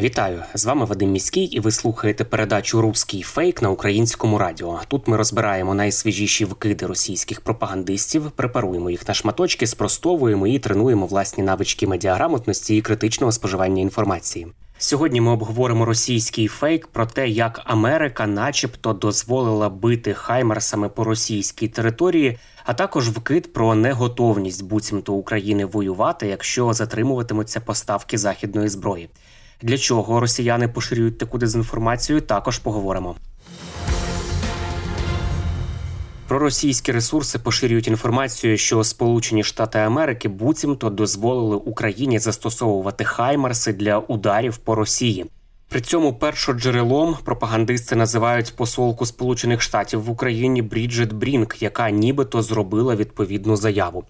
Вітаю! З вами Вадим Міський, і ви слухаєте передачу Руський фейк на українському радіо. Тут ми розбираємо найсвіжіші вкиди російських пропагандистів, препаруємо їх на шматочки, спростовуємо і тренуємо власні навички медіаграмотності і критичного споживання інформації. Сьогодні ми обговоримо російський фейк про те, як Америка, начебто, дозволила бити хаймерсами по російській території, а також вкид про неготовність буцімто України воювати, якщо затримуватимуться поставки західної зброї. Для чого росіяни поширюють таку дезінформацію, також поговоримо. Проросійські ресурси поширюють інформацію, що Сполучені Штати Америки буцімто дозволили Україні застосовувати хаймарси для ударів по Росії. При цьому першоджерелом пропагандисти називають посолку Сполучених Штатів в Україні Бріджит Брінк, яка нібито зробила відповідну заяву.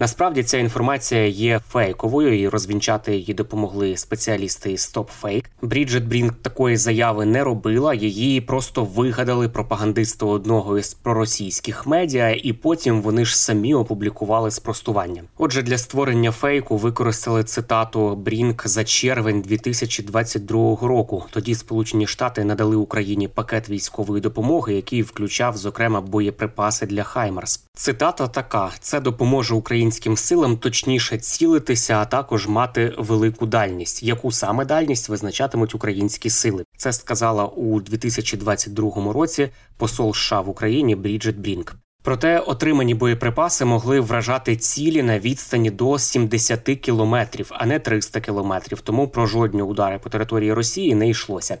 Насправді ця інформація є фейковою, і розвінчати її допомогли спеціалісти StopFake. Бріджит Брінк такої заяви не робила. Її просто вигадали пропагандисти одного із проросійських медіа, і потім вони ж самі опублікували спростування. Отже, для створення фейку використали цитату Брінк за червень 2022 року. Тоді Сполучені Штати надали Україні пакет військової допомоги, який включав зокрема боєприпаси для Хаймарс. Цитата така: це допоможе українським силам точніше цілитися, а також мати велику дальність. Яку саме дальність визначатимуть українські сили? Це сказала у 2022 році посол США в Україні Бріджит Брінк. Проте отримані боєприпаси могли вражати цілі на відстані до 70 кілометрів, а не 300 кілометрів. Тому про жодні удари по території Росії не йшлося.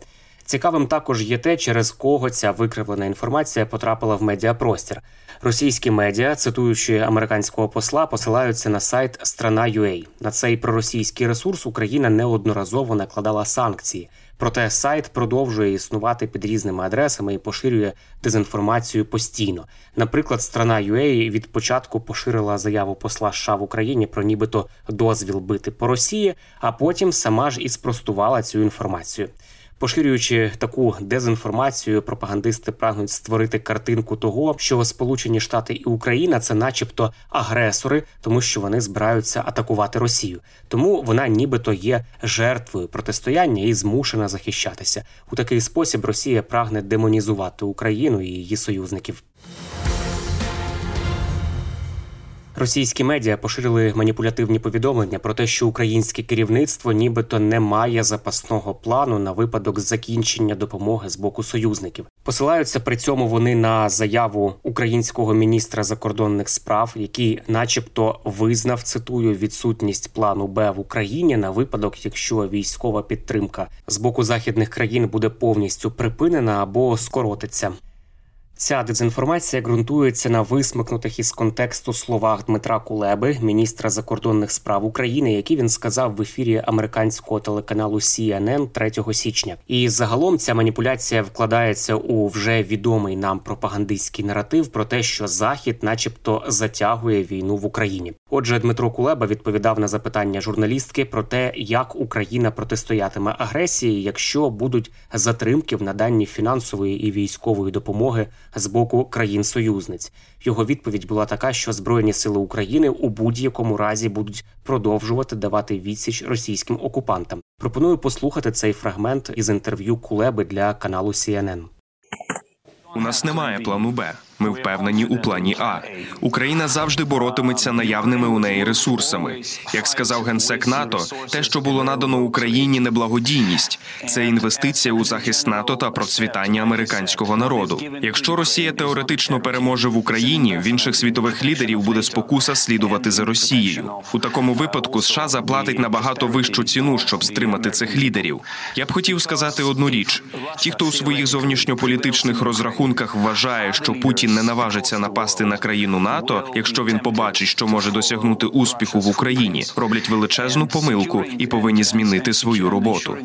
Цікавим також є те, через кого ця викривлена інформація потрапила в медіапростір. Російські медіа, цитуючи американського посла, посилаються на сайт Страна.ua. На цей проросійський ресурс Україна неодноразово накладала санкції. Проте сайт продовжує існувати під різними адресами і поширює дезінформацію постійно. Наприклад, страна.ua від початку поширила заяву посла США в Україні про нібито дозвіл бити по Росії, а потім сама ж і спростувала цю інформацію. Поширюючи таку дезінформацію, пропагандисти прагнуть створити картинку того, що Сполучені Штати і Україна це, начебто, агресори, тому що вони збираються атакувати Росію. Тому вона, нібито, є жертвою протистояння і змушена захищатися. У такий спосіб Росія прагне демонізувати Україну і її союзників. Російські медіа поширили маніпулятивні повідомлення про те, що українське керівництво нібито не має запасного плану на випадок закінчення допомоги з боку союзників. Посилаються при цьому вони на заяву українського міністра закордонних справ, який, начебто, визнав цитую відсутність плану Б в Україні на випадок, якщо військова підтримка з боку західних країн буде повністю припинена або скоротиться. Ця дезінформація ґрунтується на висмикнутих із контексту словах Дмитра Кулеби, міністра закордонних справ України, які він сказав в ефірі американського телеканалу CNN 3 січня. І загалом ця маніпуляція вкладається у вже відомий нам пропагандистський наратив про те, що Захід, начебто, затягує війну в Україні. Отже, Дмитро Кулеба відповідав на запитання журналістки про те, як Україна протистоятиме агресії, якщо будуть затримки в наданні фінансової і військової допомоги з боку країн-союзниць. Його відповідь була така, що Збройні сили України у будь-якому разі будуть продовжувати давати відсіч російським окупантам. Пропоную послухати цей фрагмент із інтерв'ю Кулеби для каналу CNN. У нас немає плану Б. Ми впевнені у плані А. Україна завжди боротиметься наявними у неї ресурсами. Як сказав генсек НАТО, те, що було надано Україні, не благодійність, це інвестиція у захист НАТО та процвітання американського народу. Якщо Росія теоретично переможе в Україні, в інших світових лідерів буде спокуса слідувати за Росією. У такому випадку США заплатить набагато вищу ціну, щоб стримати цих лідерів. Я б хотів сказати одну річ: ті, хто у своїх зовнішньополітичних розрахунках вважає, що Путін не наважиться напасти на країну НАТО, якщо він побачить, що може досягнути успіху в Україні, роблять величезну помилку і повинні змінити свою роботу.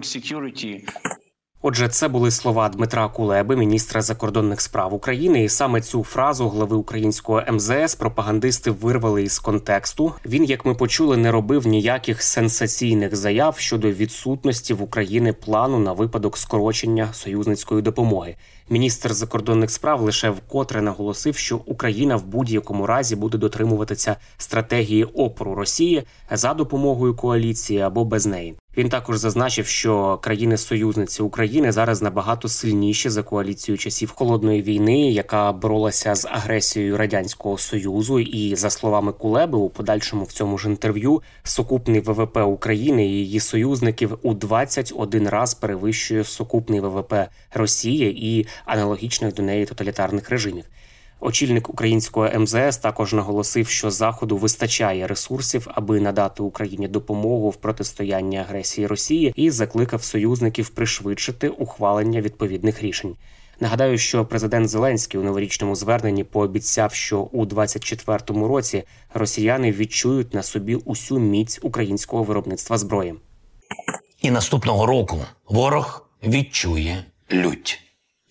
Отже, це були слова Дмитра Кулеби, міністра закордонних справ України, і саме цю фразу глави українського МЗС пропагандисти вирвали із контексту. Він, як ми почули, не робив ніяких сенсаційних заяв щодо відсутності в Україні плану на випадок скорочення союзницької допомоги. Міністр закордонних справ лише вкотре наголосив, що Україна в будь-якому разі буде дотримуватися стратегії опору Росії за допомогою коаліції або без неї. Він також зазначив, що країни-союзниці України зараз набагато сильніші за коаліцію часів холодної війни, яка боролася з агресією радянського союзу. І за словами Кулеби, у подальшому в цьому ж інтерв'ю сукупний ВВП України і її союзників у 21 раз перевищує сукупний ВВП Росії і аналогічних до неї тоталітарних режимів. Очільник українського МЗС також наголосив, що заходу вистачає ресурсів, аби надати Україні допомогу в протистоянні агресії Росії, і закликав союзників пришвидшити ухвалення відповідних рішень. Нагадаю, що президент Зеленський у новорічному зверненні пообіцяв, що у 2024 році росіяни відчують на собі усю міць українського виробництва зброї. І наступного року ворог відчує лють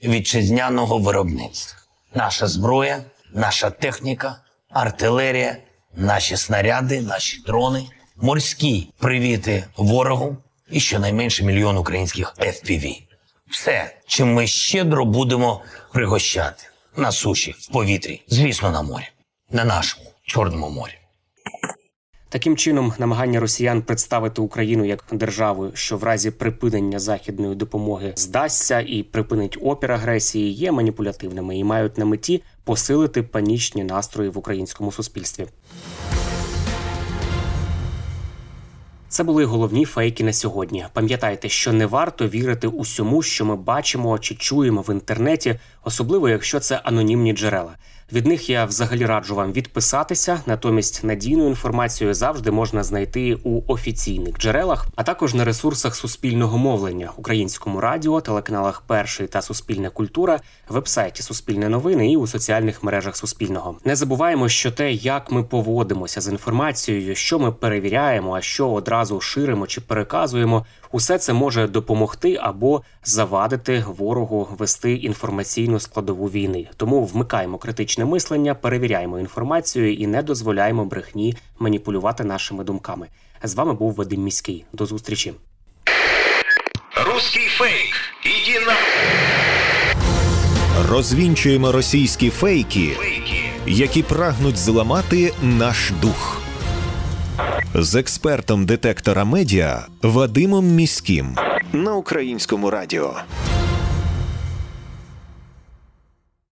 вітчизняного виробництва. Наша зброя, наша техніка, артилерія, наші снаряди, наші дрони, морські привіти ворогу і щонайменше мільйон українських FPV. Все, чим ми щедро будемо пригощати на суші, в повітрі, звісно, на морі, на нашому чорному морі. Таким чином, намагання росіян представити Україну як державу, що в разі припинення західної допомоги здасться і припинить опір агресії, є маніпулятивними і мають на меті посилити панічні настрої в українському суспільстві. Це були головні фейки на сьогодні. Пам'ятайте, що не варто вірити усьому, що ми бачимо чи чуємо в інтернеті, особливо якщо це анонімні джерела. Від них я взагалі раджу вам відписатися. Натомість надійну інформацію завжди можна знайти у офіційних джерелах, а також на ресурсах суспільного мовлення, українському радіо, телеканалах Перший та Суспільна культура, вебсайті Суспільне новини і у соціальних мережах Суспільного. Не забуваємо, що те, як ми поводимося з інформацією, що ми перевіряємо, а що одразу ширимо чи переказуємо, усе це може допомогти або завадити ворогу вести інформаційну складову війни. Тому вмикаємо критичне мислення, перевіряємо інформацію і не дозволяємо брехні маніпулювати нашими думками. З вами був Вадим Міський. До зустрічі. Русский фейк. Иди на... Розвінчуємо російські фейки, Фейки. які прагнуть зламати наш дух. З експертом детектора медіа Вадимом Міським на українському радіо.